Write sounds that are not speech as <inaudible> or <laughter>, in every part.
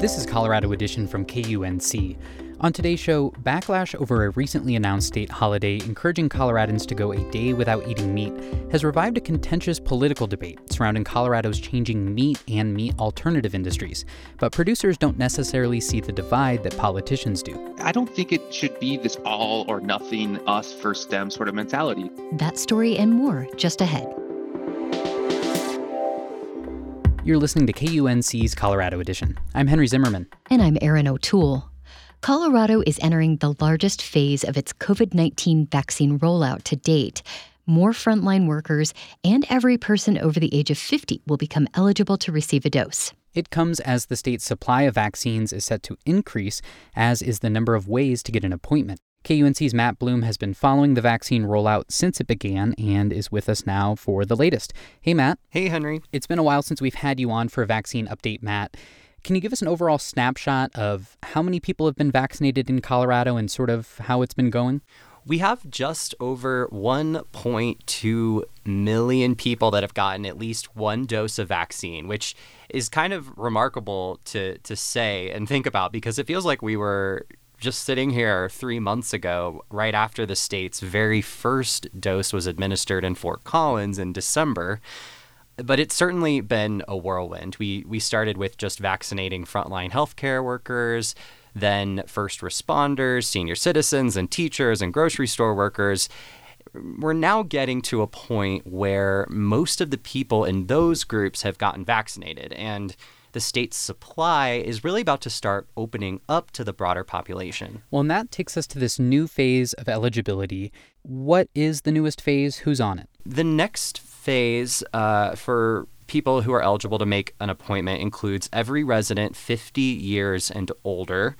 This is Colorado Edition from KUNC. On today's show, backlash over a recently announced state holiday encouraging Coloradans to go a day without eating meat has revived a contentious political debate surrounding Colorado's changing meat and meat alternative industries. But producers don't necessarily see the divide that politicians do. I don't think it should be this all or nothing, us first them sort of mentality. That story and more just ahead. You're listening to KUNC's Colorado Edition. I'm Henry Zimmerman. And I'm Erin O'Toole. Colorado is entering the largest phase of its COVID 19 vaccine rollout to date. More frontline workers and every person over the age of 50 will become eligible to receive a dose. It comes as the state's supply of vaccines is set to increase, as is the number of ways to get an appointment. KUNC's Matt Bloom has been following the vaccine rollout since it began and is with us now for the latest. Hey, Matt. Hey, Henry. It's been a while since we've had you on for a vaccine update, Matt. Can you give us an overall snapshot of how many people have been vaccinated in Colorado and sort of how it's been going? We have just over 1.2 million people that have gotten at least one dose of vaccine, which is kind of remarkable to, to say and think about because it feels like we were just sitting here three months ago, right after the state's very first dose was administered in Fort Collins in December but it's certainly been a whirlwind. We we started with just vaccinating frontline healthcare workers, then first responders, senior citizens, and teachers and grocery store workers. We're now getting to a point where most of the people in those groups have gotten vaccinated, and the state's supply is really about to start opening up to the broader population. Well, and that takes us to this new phase of eligibility. What is the newest phase? Who's on it? The next phase uh, for people who are eligible to make an appointment includes every resident 50 years and older.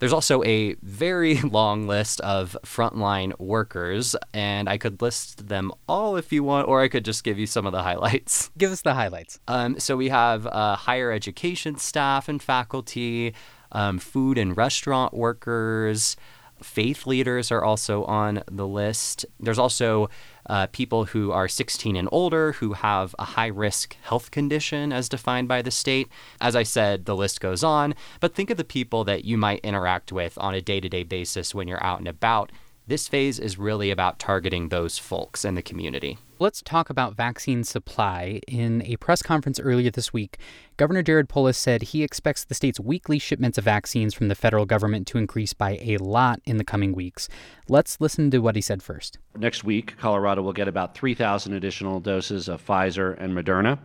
There's also a very <laughs> long list of frontline workers, and I could list them all if you want, or I could just give you some of the highlights. <laughs> Give us the highlights. Um, so we have uh, higher education staff and faculty, um, food and restaurant workers, faith leaders are also on the list. There's also uh, people who are 16 and older who have a high risk health condition as defined by the state. As I said, the list goes on, but think of the people that you might interact with on a day to day basis when you're out and about. This phase is really about targeting those folks in the community. Let's talk about vaccine supply. In a press conference earlier this week, Governor Jared Polis said he expects the state's weekly shipments of vaccines from the federal government to increase by a lot in the coming weeks. Let's listen to what he said first. Next week, Colorado will get about 3,000 additional doses of Pfizer and Moderna.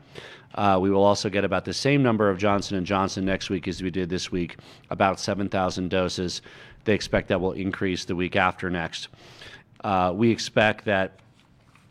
Uh, we will also get about the same number of Johnson and Johnson next week as we did this week, about 7,000 doses. They expect that will increase the week after next. Uh, we expect that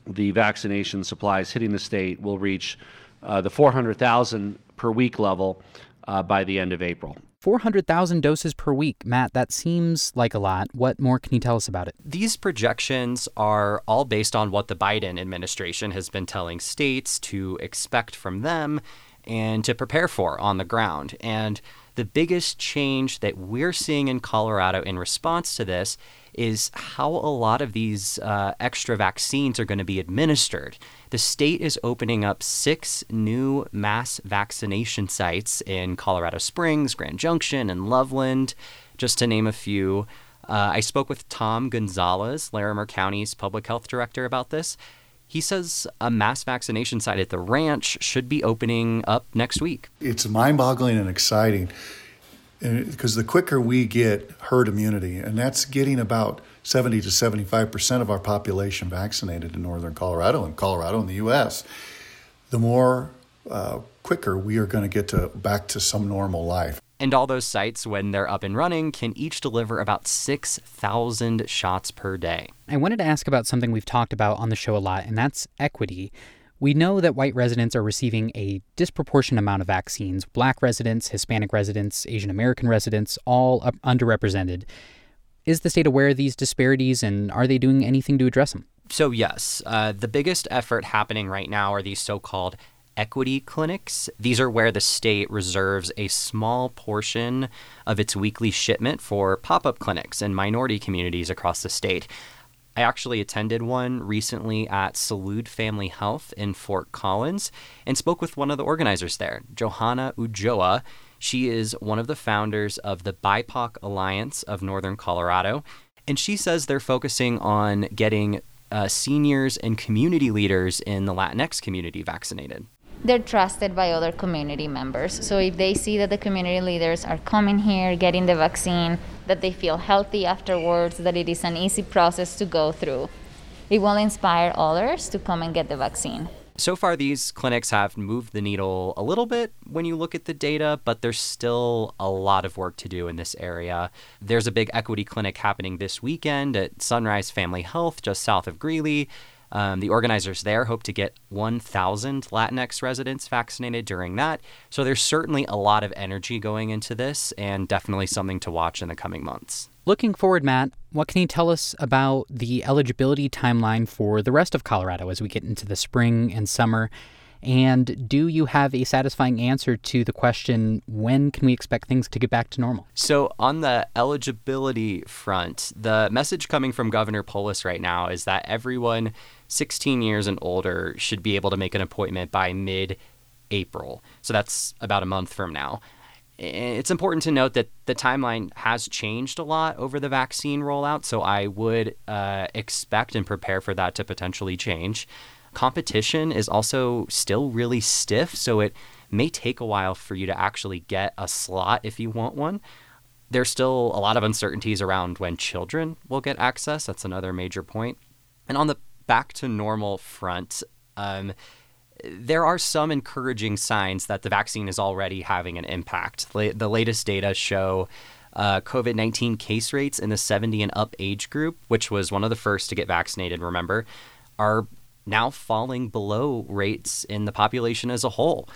the vaccination supplies hitting the state will reach uh, the 400,000 per week level uh, by the end of April. 400,000 doses per week. Matt, that seems like a lot. What more can you tell us about it? These projections are all based on what the Biden administration has been telling states to expect from them and to prepare for on the ground. And the biggest change that we're seeing in Colorado in response to this is how a lot of these uh, extra vaccines are going to be administered. The state is opening up six new mass vaccination sites in Colorado Springs, Grand Junction, and Loveland, just to name a few. Uh, I spoke with Tom Gonzales, Larimer County's public health director, about this. He says a mass vaccination site at the ranch should be opening up next week. It's mind boggling and exciting because the quicker we get herd immunity, and that's getting about 70 to 75 percent of our population vaccinated in northern Colorado and Colorado in the U.S., the more uh, quicker we are going to get to back to some normal life. And all those sites, when they're up and running, can each deliver about 6,000 shots per day. I wanted to ask about something we've talked about on the show a lot, and that's equity. We know that white residents are receiving a disproportionate amount of vaccines. Black residents, Hispanic residents, Asian American residents, all underrepresented. Is the state aware of these disparities and are they doing anything to address them? So, yes, uh, the biggest effort happening right now are these so called equity clinics. These are where the state reserves a small portion of its weekly shipment for pop up clinics in minority communities across the state. I actually attended one recently at Salud Family Health in Fort Collins and spoke with one of the organizers there, Johanna Ulloa. She is one of the founders of the BIPOC Alliance of Northern Colorado, and she says they're focusing on getting uh, seniors and community leaders in the Latinx community vaccinated they're trusted by other community members. So if they see that the community leaders are coming here, getting the vaccine, that they feel healthy afterwards, that it is an easy process to go through, it will inspire others to come and get the vaccine. So far, these clinics have moved the needle a little bit when you look at the data, but there's still a lot of work to do in this area. There's a big equity clinic happening this weekend at Sunrise Family Health just south of Greeley. Um, the organizers there hope to get 1,000 Latinx residents vaccinated during that. So there's certainly a lot of energy going into this and definitely something to watch in the coming months. Looking forward, Matt, what can you tell us about the eligibility timeline for the rest of Colorado as we get into the spring and summer? And do you have a satisfying answer to the question when can we expect things to get back to normal? So, on the eligibility front, the message coming from Governor Polis right now is that everyone 16 years and older should be able to make an appointment by mid April. So, that's about a month from now. It's important to note that the timeline has changed a lot over the vaccine rollout, so I would uh, expect and prepare for that to potentially change competition is also still really stiff, so it may take a while for you to actually get a slot if you want one. There's still a lot of uncertainties around when children will get access. That's another major point. And on the back to normal front, um, there are some encouraging signs that the vaccine is already having an impact. The latest data show uh, COVID 19 case rates in the 70 and up age group, which was one of the first to get vaccinated, remember, are now falling below rates in the population as a whole.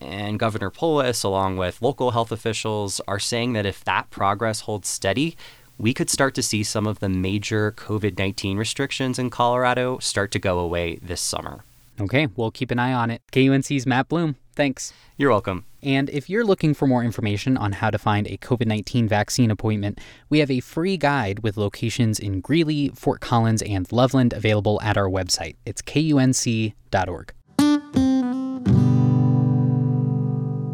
And Governor Polis, along with local health officials, are saying that if that progress holds steady, we could start to see some of the major COVID 19 restrictions in Colorado start to go away this summer. Okay, we'll keep an eye on it. KUNC's Matt Bloom. Thanks. You're welcome. And if you're looking for more information on how to find a COVID 19 vaccine appointment, we have a free guide with locations in Greeley, Fort Collins, and Loveland available at our website. It's kunc.org.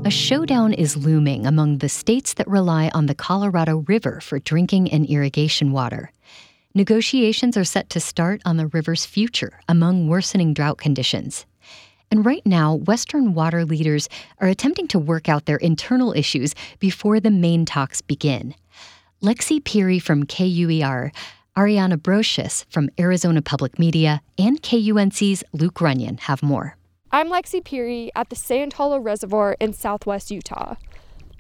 A showdown is looming among the states that rely on the Colorado River for drinking and irrigation water. Negotiations are set to start on the river's future among worsening drought conditions. And right now, Western water leaders are attempting to work out their internal issues before the main talks begin. Lexi Peery from KUER, Ariana Brocious from Arizona Public Media, and KUNC's Luke Runyon have more. I'm Lexi Peery at the Hollow Reservoir in southwest Utah.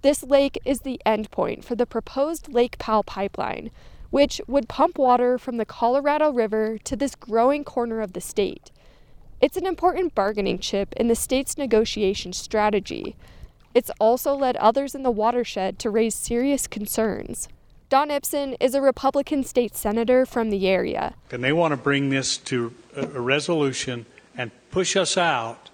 This lake is the endpoint for the proposed Lake Powell pipeline, which would pump water from the Colorado River to this growing corner of the state. It's an important bargaining chip in the state's negotiation strategy. It's also led others in the watershed to raise serious concerns. Don Ipson is a Republican state senator from the area. And they want to bring this to a resolution and push us out,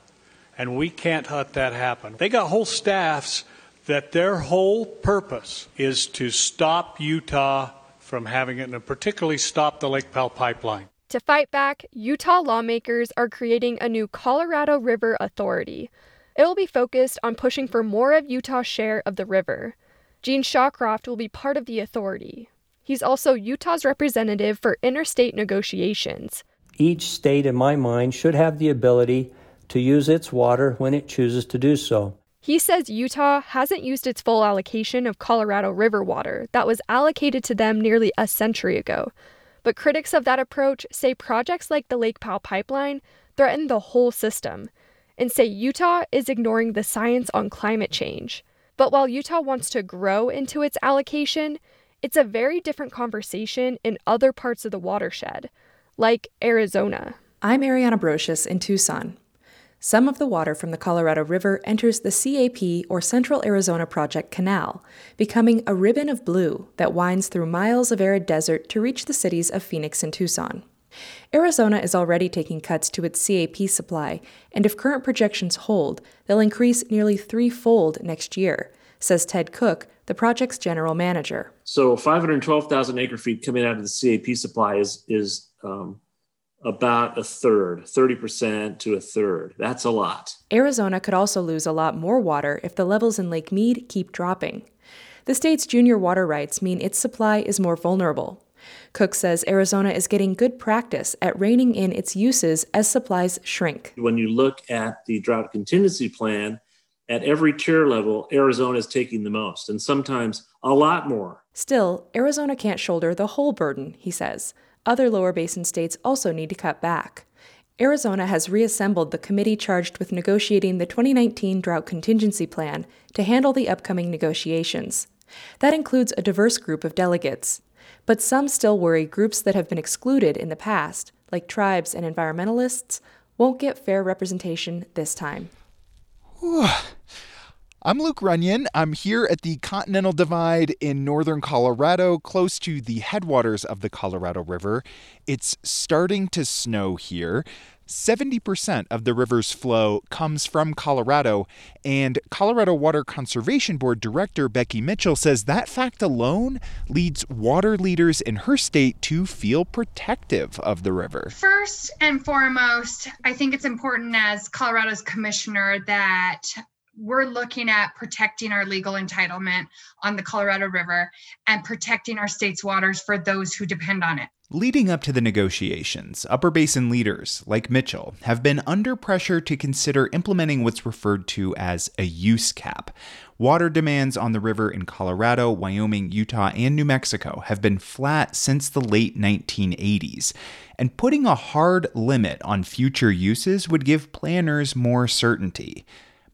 and we can't let that happen. They got whole staffs that their whole purpose is to stop Utah from having it, and particularly stop the Lake Powell pipeline. To fight back, Utah lawmakers are creating a new Colorado River Authority. It will be focused on pushing for more of Utah's share of the river. Gene Shawcroft will be part of the authority. He's also Utah's representative for interstate negotiations. Each state, in my mind, should have the ability to use its water when it chooses to do so. He says Utah hasn't used its full allocation of Colorado River water that was allocated to them nearly a century ago. But critics of that approach say projects like the Lake Powell pipeline threaten the whole system and say Utah is ignoring the science on climate change. But while Utah wants to grow into its allocation, it's a very different conversation in other parts of the watershed, like Arizona. I'm Ariana Brocious in Tucson. Some of the water from the Colorado River enters the CAP or Central Arizona Project Canal, becoming a ribbon of blue that winds through miles of arid desert to reach the cities of Phoenix and Tucson. Arizona is already taking cuts to its CAP supply, and if current projections hold, they'll increase nearly threefold next year, says Ted Cooke, the project's general manager. So 512,000 acre feet coming out of the CAP supply is is um, about a third, 30% to a third. That's a lot. Arizona could also lose a lot more water if the levels in Lake Mead keep dropping. The state's junior water rights mean its supply is more vulnerable. Cooke says Arizona is getting good practice at reining in its uses as supplies shrink. When you look at the drought contingency plan, at every tier level, Arizona is taking the most, and sometimes a lot more. Still, Arizona can't shoulder the whole burden, he says. Other lower basin states also need to cut back. Arizona has reassembled the committee charged with negotiating the 2019 drought contingency plan to handle the upcoming negotiations. That includes a diverse group of delegates. But some still worry groups that have been excluded in the past, like tribes and environmentalists, won't get fair representation this time. I'm Luke Runyon. I'm here at the Continental Divide in northern Colorado, close to the headwaters of the Colorado River. It's starting to snow here. 70% of the river's flow comes from Colorado, and Colorado Water Conservation Board Director Becky Mitchell says that fact alone leads water leaders in her state to feel protective of the river. First and foremost, I think it's important as Colorado's commissioner that we're looking at protecting our legal entitlement on the Colorado River and protecting our state's waters for those who depend on it. Leading up to the negotiations, Upper Basin leaders, like Mitchell, have been under pressure to consider implementing what's referred to as a use cap. Water demands on the river in Colorado, Wyoming, Utah, and New Mexico have been flat since the late 1980s, and putting a hard limit on future uses would give planners more certainty.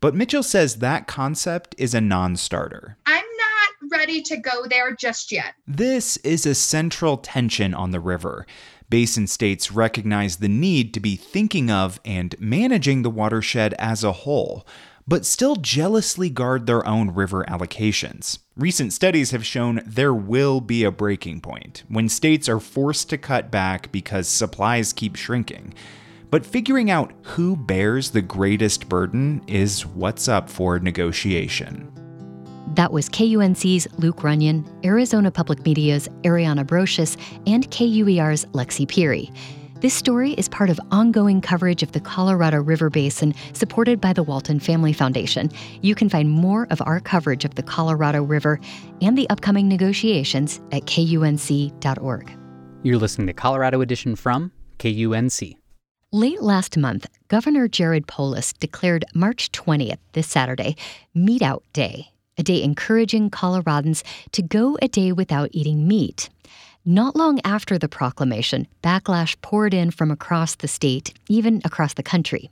But Mitchell says that concept is a non starter. I'm not ready to go there just yet. This is a central tension on the river. Basin states recognize the need to be thinking of and managing the watershed as a whole, but still jealously guard their own river allocations. Recent studies have shown there will be a breaking point when states are forced to cut back because supplies keep shrinking. But figuring out who bears the greatest burden is what's up for negotiation. That was KUNC's Luke Runyon, Arizona Public Media's Ariana Brocious, and KUER's Lexi Peery. This story is part of ongoing coverage of the Colorado River Basin supported by the Walton Family Foundation. You can find more of our coverage of the Colorado River and the upcoming negotiations at kunc.org. You're listening to Colorado Edition from KUNC. Late last month, Governor Jared Polis declared March 20th, this Saturday, Meat Out Day, a day encouraging Coloradans to go a day without eating meat. Not long after the proclamation, backlash poured in from across the state, even across the country.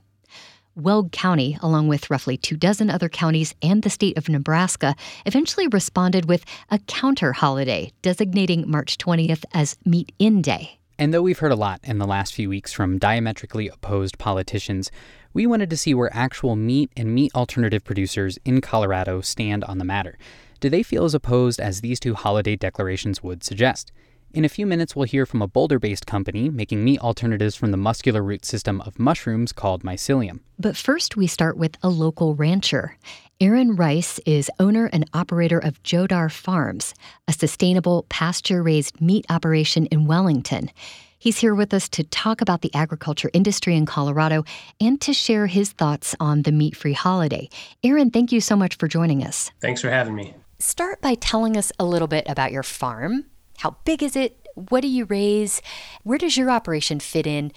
Weld County, along with roughly two dozen other counties and the state of Nebraska, eventually responded with a counter holiday, designating March 20th as Meat In Day. And though we've heard a lot in the last few weeks from diametrically opposed politicians, we wanted to see where actual meat and meat alternative producers in Colorado stand on the matter. Do they feel as opposed as these two holiday declarations would suggest? In a few minutes, we'll hear from a Boulder based company making meat alternatives from the muscular root system of mushrooms called mycelium. But first, we start with a local rancher. Aaron Rice is owner and operator of Jodar Farms, a sustainable pasture raised meat operation in Wellington. He's here with us to talk about the agriculture industry in Colorado and to share his thoughts on the meat free holiday. Aaron, thank you so much for joining us. Thanks for having me. Start by telling us a little bit about your farm. How big is it? What do you raise? Where does your operation fit in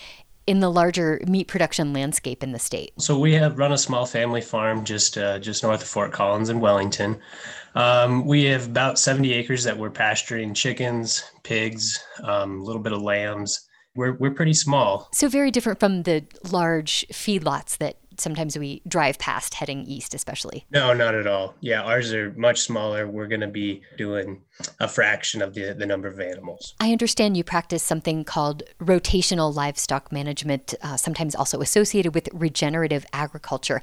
in the larger meat production landscape in the state? So we have run a small family farm just uh, just north of Fort Collins in Wellington. Um, we have about 70 acres that we're pasturing chickens, pigs, um, a little bit of lambs. We're, we're pretty small. So very different from the large feedlots that sometimes we drive past heading east, especially. No, not at all. Yeah, ours are much smaller. We're going to be doing a fraction of the, the number of animals. I understand you practice something called rotational livestock management, uh, sometimes also associated with regenerative agriculture.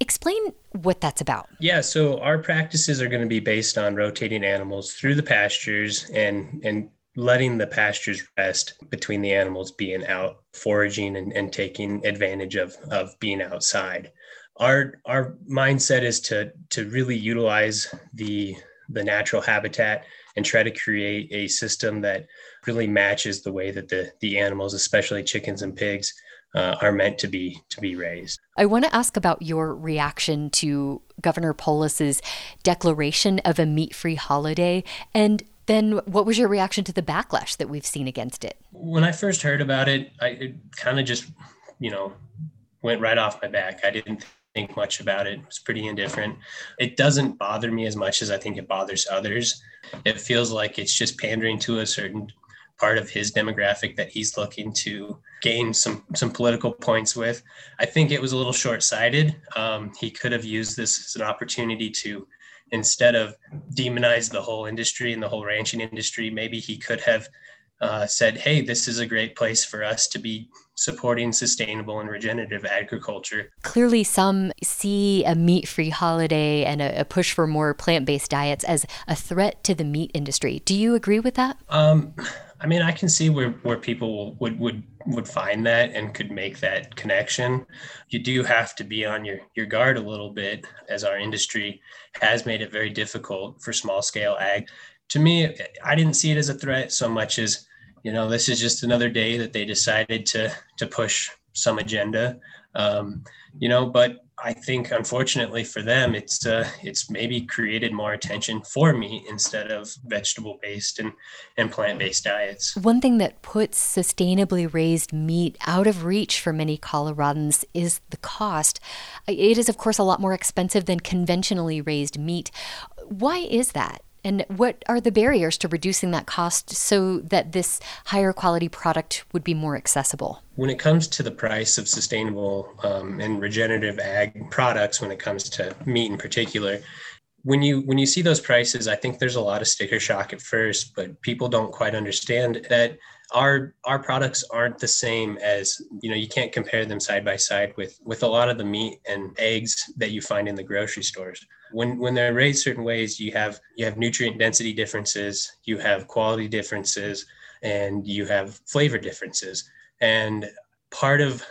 Explain what that's about. Yeah, so our practices are going to be based on rotating animals through the pastures and and letting the pastures rest between the animals being out foraging and, and taking advantage of of being outside. Our our mindset is to to really utilize the the natural habitat and try to create a system that really matches the way that the the animals, especially chickens and pigs, uh, are meant to be to be raised. I want to ask about your reaction to Governor Polis's declaration of a meat-free holiday and then what was your reaction to the backlash that we've seen against it? When I first heard about it, I kind of just, you know, went right off my back. I didn't think much about it. It was pretty indifferent. It doesn't bother me as much as I think it bothers others. It feels like it's just pandering to a certain part of his demographic that he's looking to gain some some political points with. I think it was a little short-sighted. Um, he could have used this as an opportunity to, instead of demonize the whole industry and the whole ranching industry, maybe he could have uh, said, "Hey, this is a great place for us to be supporting sustainable and regenerative agriculture." Clearly, some see a meat-free holiday and a, a push for more plant-based diets as a threat to the meat industry. Do you agree with that? Um, I mean, I can see where, where people would, would would find that and could make that connection. You do have to be on your, your guard a little bit as our industry has made it very difficult for small scale ag. To me, I didn't see it as a threat so much as, you know, this is just another day that they decided to to push some agenda. Um, you know, but I think unfortunately for them, it's uh, it's maybe created more attention for meat instead of vegetable based and, and plant based diets. One thing that puts sustainably raised meat out of reach for many Coloradans is the cost. It is, of course, a lot more expensive than conventionally raised meat. Why is that? And what are the barriers to reducing that cost so that this higher quality product would be more accessible? When it comes to the price of sustainable um, and regenerative ag products, when it comes to meat in particular, when you when you see those prices, I think there's a lot of sticker shock at first, but people don't quite understand that our our products aren't the same as you know you can't compare them side by side with with a lot of the meat and eggs that you find in the grocery stores. When when they're raised certain ways you have you have nutrient density differences you have quality differences and you have flavor differences. And part of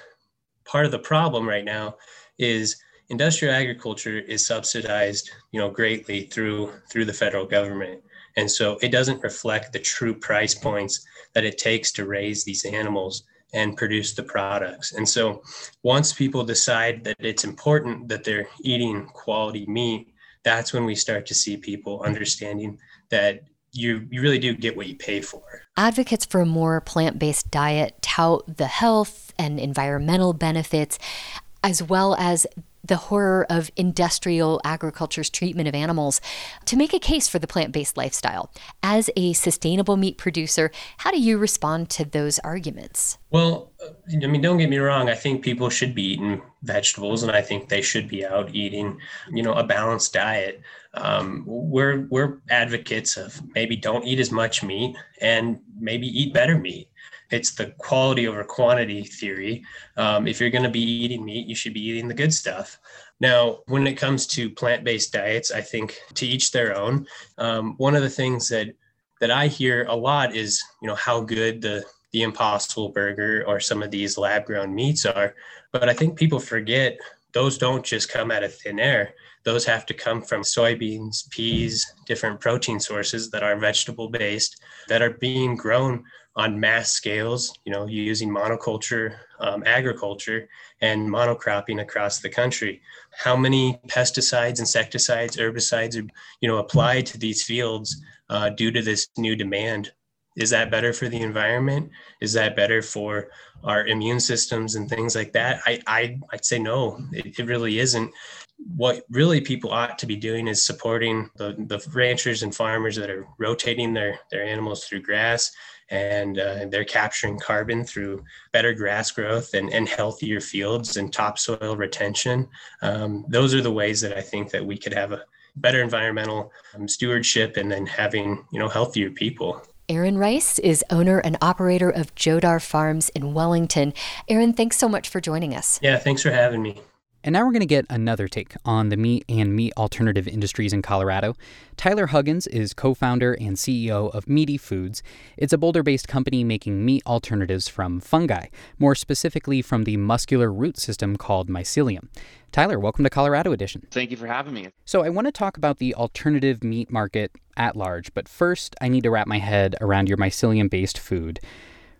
part of the problem right now is industrial agriculture is subsidized you know greatly through through the federal government and so it doesn't reflect the true price points that it takes to raise these animals and produce the products. And so once people decide that it's important that they're eating quality meat, that's when we start to see people understanding that you you really do get what you pay for. Advocates for a more plant-based diet tout the health and environmental benefits as well as the horror of industrial agriculture's treatment of animals to make a case for the plant based lifestyle. As a sustainable meat producer, how do you respond to those arguments? Well, I mean, don't get me wrong. I think people should be eating vegetables, and I think they should be out eating, you know, a balanced diet. Um, we're we're advocates of maybe don't eat as much meat and maybe eat better meat it's the quality over quantity theory. Um, if you're going to be eating meat, you should be eating the good stuff. Now, when it comes to plant-based diets, I think to each their own. Um, one of the things that that I hear a lot is, you know, how good the the Impossible Burger or some of these lab-grown meats are. But I think people forget those don't just come out of thin air. Those have to come from soybeans, peas, different protein sources that are vegetable based that are being grown on mass scales, you know, using monoculture um, agriculture and monocropping across the country. How many pesticides, insecticides, herbicides are, you know, applied to these fields uh, due to this new demand? Is that better for the environment? Is that better for our immune systems and things like that? I, I I'd say no, it, it really isn't what really people ought to be doing is supporting the, the ranchers and farmers that are rotating their, their animals through grass and uh, they're capturing carbon through better grass growth and, and healthier fields and topsoil retention. Um, those are the ways that I think that we could have a better environmental um, stewardship and then having you know healthier people. Aaron Rice is owner and operator of Jodar Farms in Wellington. Aaron, thanks so much for joining us. Yeah, thanks for having me. And now we're going to get another take on the meat and meat alternative industries in Colorado. Tyler Huggins is co founder and CEO of Meati Foods. It's a Boulder based company making meat alternatives from fungi, more specifically from the muscular root system called mycelium. Tyler, welcome to Colorado Edition. Thank you for having me. So, I want to talk about the alternative meat market at large, but first, I need to wrap my head around your mycelium based food.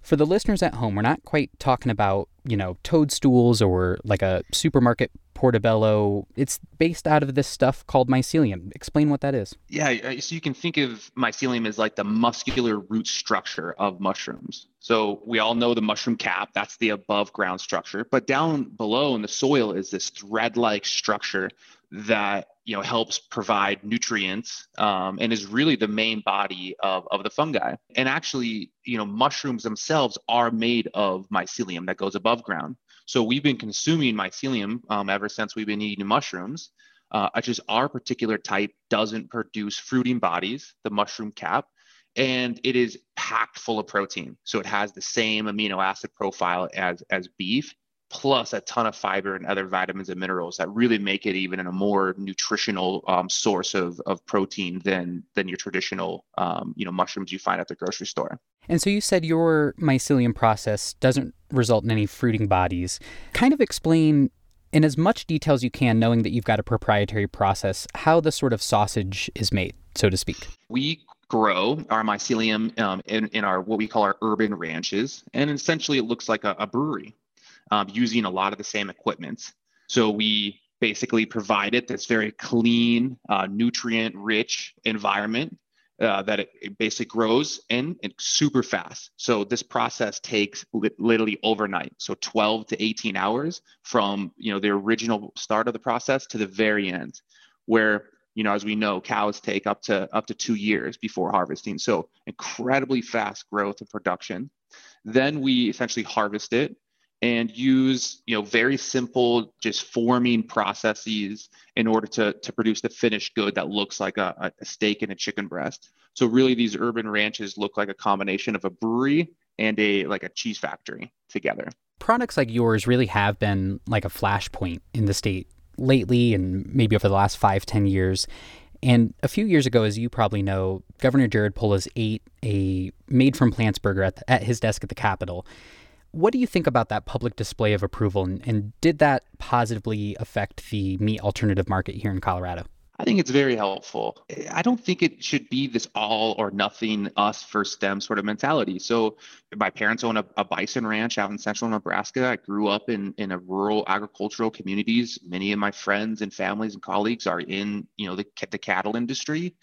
For the listeners at home, we're not quite talking about, you know, toadstools or like a supermarket portobello. It's based out of this stuff called mycelium. Explain what that is. Yeah, uh, so you can think of mycelium as like the muscular root structure of mushrooms. So we all know the mushroom cap, that's the above ground structure, but down below in the soil is this thread-like structure that you know helps provide nutrients um, and is really the main body of, of the fungi. And actually you know mushrooms themselves are made of mycelium that goes above ground. So we've been consuming mycelium um, ever since we've been eating mushrooms. Uh, just our particular type doesn't produce fruiting bodies the mushroom cap and it is packed full of protein. So it has the same amino acid profile as as beef plus a ton of fiber and other vitamins and minerals that really make it even a more nutritional um, source of, of protein than than your traditional um, you know mushrooms you find at the grocery store. And so you said your mycelium process doesn't result in any fruiting bodies. Kind of explain in as much detail as you can, knowing that you've got a proprietary process, how the sort of sausage is made, so to speak. We grow our mycelium um, in, in our what we call our urban ranches, and essentially it looks like a, a brewery um, using a lot of the same equipment. So we basically provide it this very clean, uh, nutrient rich environment uh, that it, it, basically grows in and super fast. So this process takes li- literally overnight. So 12 to 18 hours from you know the original start of the process to the very end, where you know as we know cows take up to up to two years before harvesting. So incredibly fast growth and production. Then we essentially harvest it and use you know very simple just forming processes in order to, to produce the finished good that looks like a, a steak and a chicken breast. So really these urban ranches look like a combination of a brewery and a like a cheese factory together. Products like yours really have been like a flashpoint in the state lately and maybe over the last five ten years. And a few years ago, as you probably know, Governor Jared Polis ate a made from plants burger at, the, at his desk at the Capitol. What do you think about that public display of approval, and, and did that positively affect the meat alternative market here in Colorado? I think it's very helpful. I don't think it should be this all or nothing, us first them sort of mentality. So, my parents own a, a, bison ranch out in central Nebraska. I grew up in in a rural agricultural communities. Many of my friends and families and colleagues are in you know the the cattle industry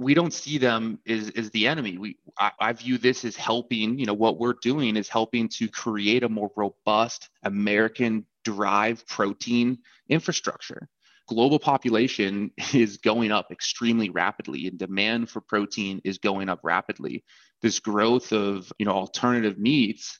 we don't see them as, as the enemy. We I, I, view this as helping, you know, what we're doing is helping to create a more robust American derived protein infrastructure. Global population <laughs> is going up extremely rapidly and demand for protein is going up rapidly. This growth of, you know, alternative meats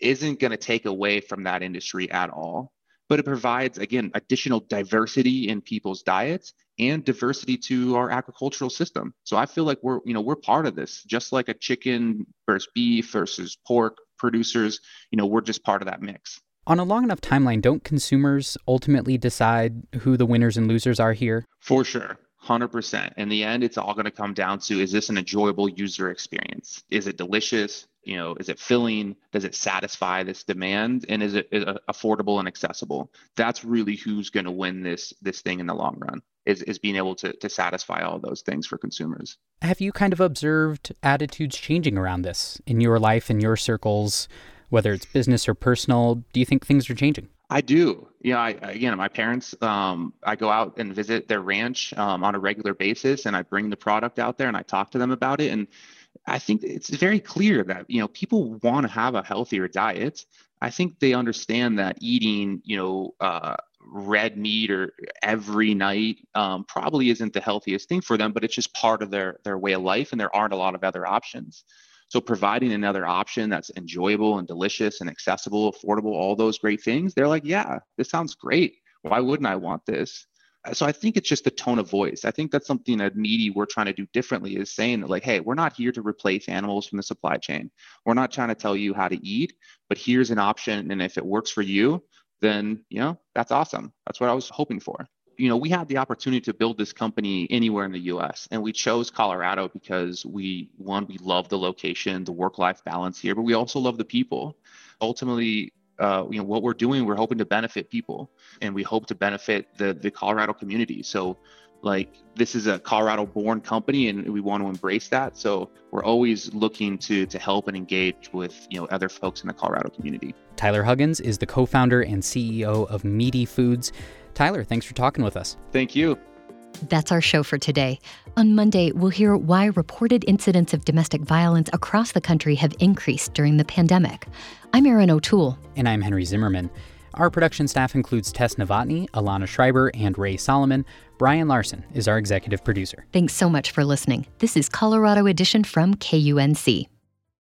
isn't going to take away from that industry at all but it provides again additional diversity in people's diets and diversity to our agricultural system. So I feel like we're, you know, we're part of this, just like a chicken versus beef versus pork producers, you know, we're just part of that mix. On a long enough timeline, don't consumers ultimately decide who the winners and losers are here? For sure. 100%. In the end, it's all going to come down to is this an enjoyable user experience? Is it delicious? You know is it filling? Does it satisfy this demand? And is it, is it affordable and accessible? That's really who's going to win this this thing in the long run is, is being able to, to satisfy all those things for consumers. Have you kind of observed attitudes changing around this in your life in your circles whether it's business or personal? Do you think things are changing? I do. Yeah, I, again, my parents, um, I go out and visit their ranch um, on a regular basis, and I bring the product out there and I talk to them about it. And I think it's very clear that you know people want to have a healthier diet. I think they understand that eating you know uh, red meat or every night um, probably isn't the healthiest thing for them, but it's just part of their their way of life, and there aren't a lot of other options. So providing another option that's enjoyable and delicious and accessible, affordable, all those great things, they're like, yeah, this sounds great. Why wouldn't I want this? Uh, so I think it's just the tone of voice. I think that's something that Meati we're trying to do differently is saying that like, hey, we're not here to replace animals from the supply chain. We're not trying to tell you how to eat, but here's an option, and if it works for you, then you know that's awesome. That's what I was hoping for. You know, we had the opportunity to build this company anywhere in the U.S. and we chose Colorado because we one we love the location, the work-life balance here, but we also love the people. Ultimately, uh, you know what we're doing, we're hoping to benefit people, and we hope to benefit the the Colorado community. So like this is a colorado born company and we want to embrace that. So we're always looking to to help and engage with you know other folks in the colorado community. Tyler huggins is the co-founder and ceo of meati foods. Tyler thanks for talking with us. Thank you that's our show for today. On Monday, we'll hear why reported incidents of domestic violence across the country have increased during the pandemic. I'm Erin O'Toole. And I'm Henry Zimmerman. Our production staff includes Tess Novotny, Alana Schreiber, and Ray Solomon. Brian Larson is our executive producer. Thanks so much for listening. This is Colorado Edition from KUNC.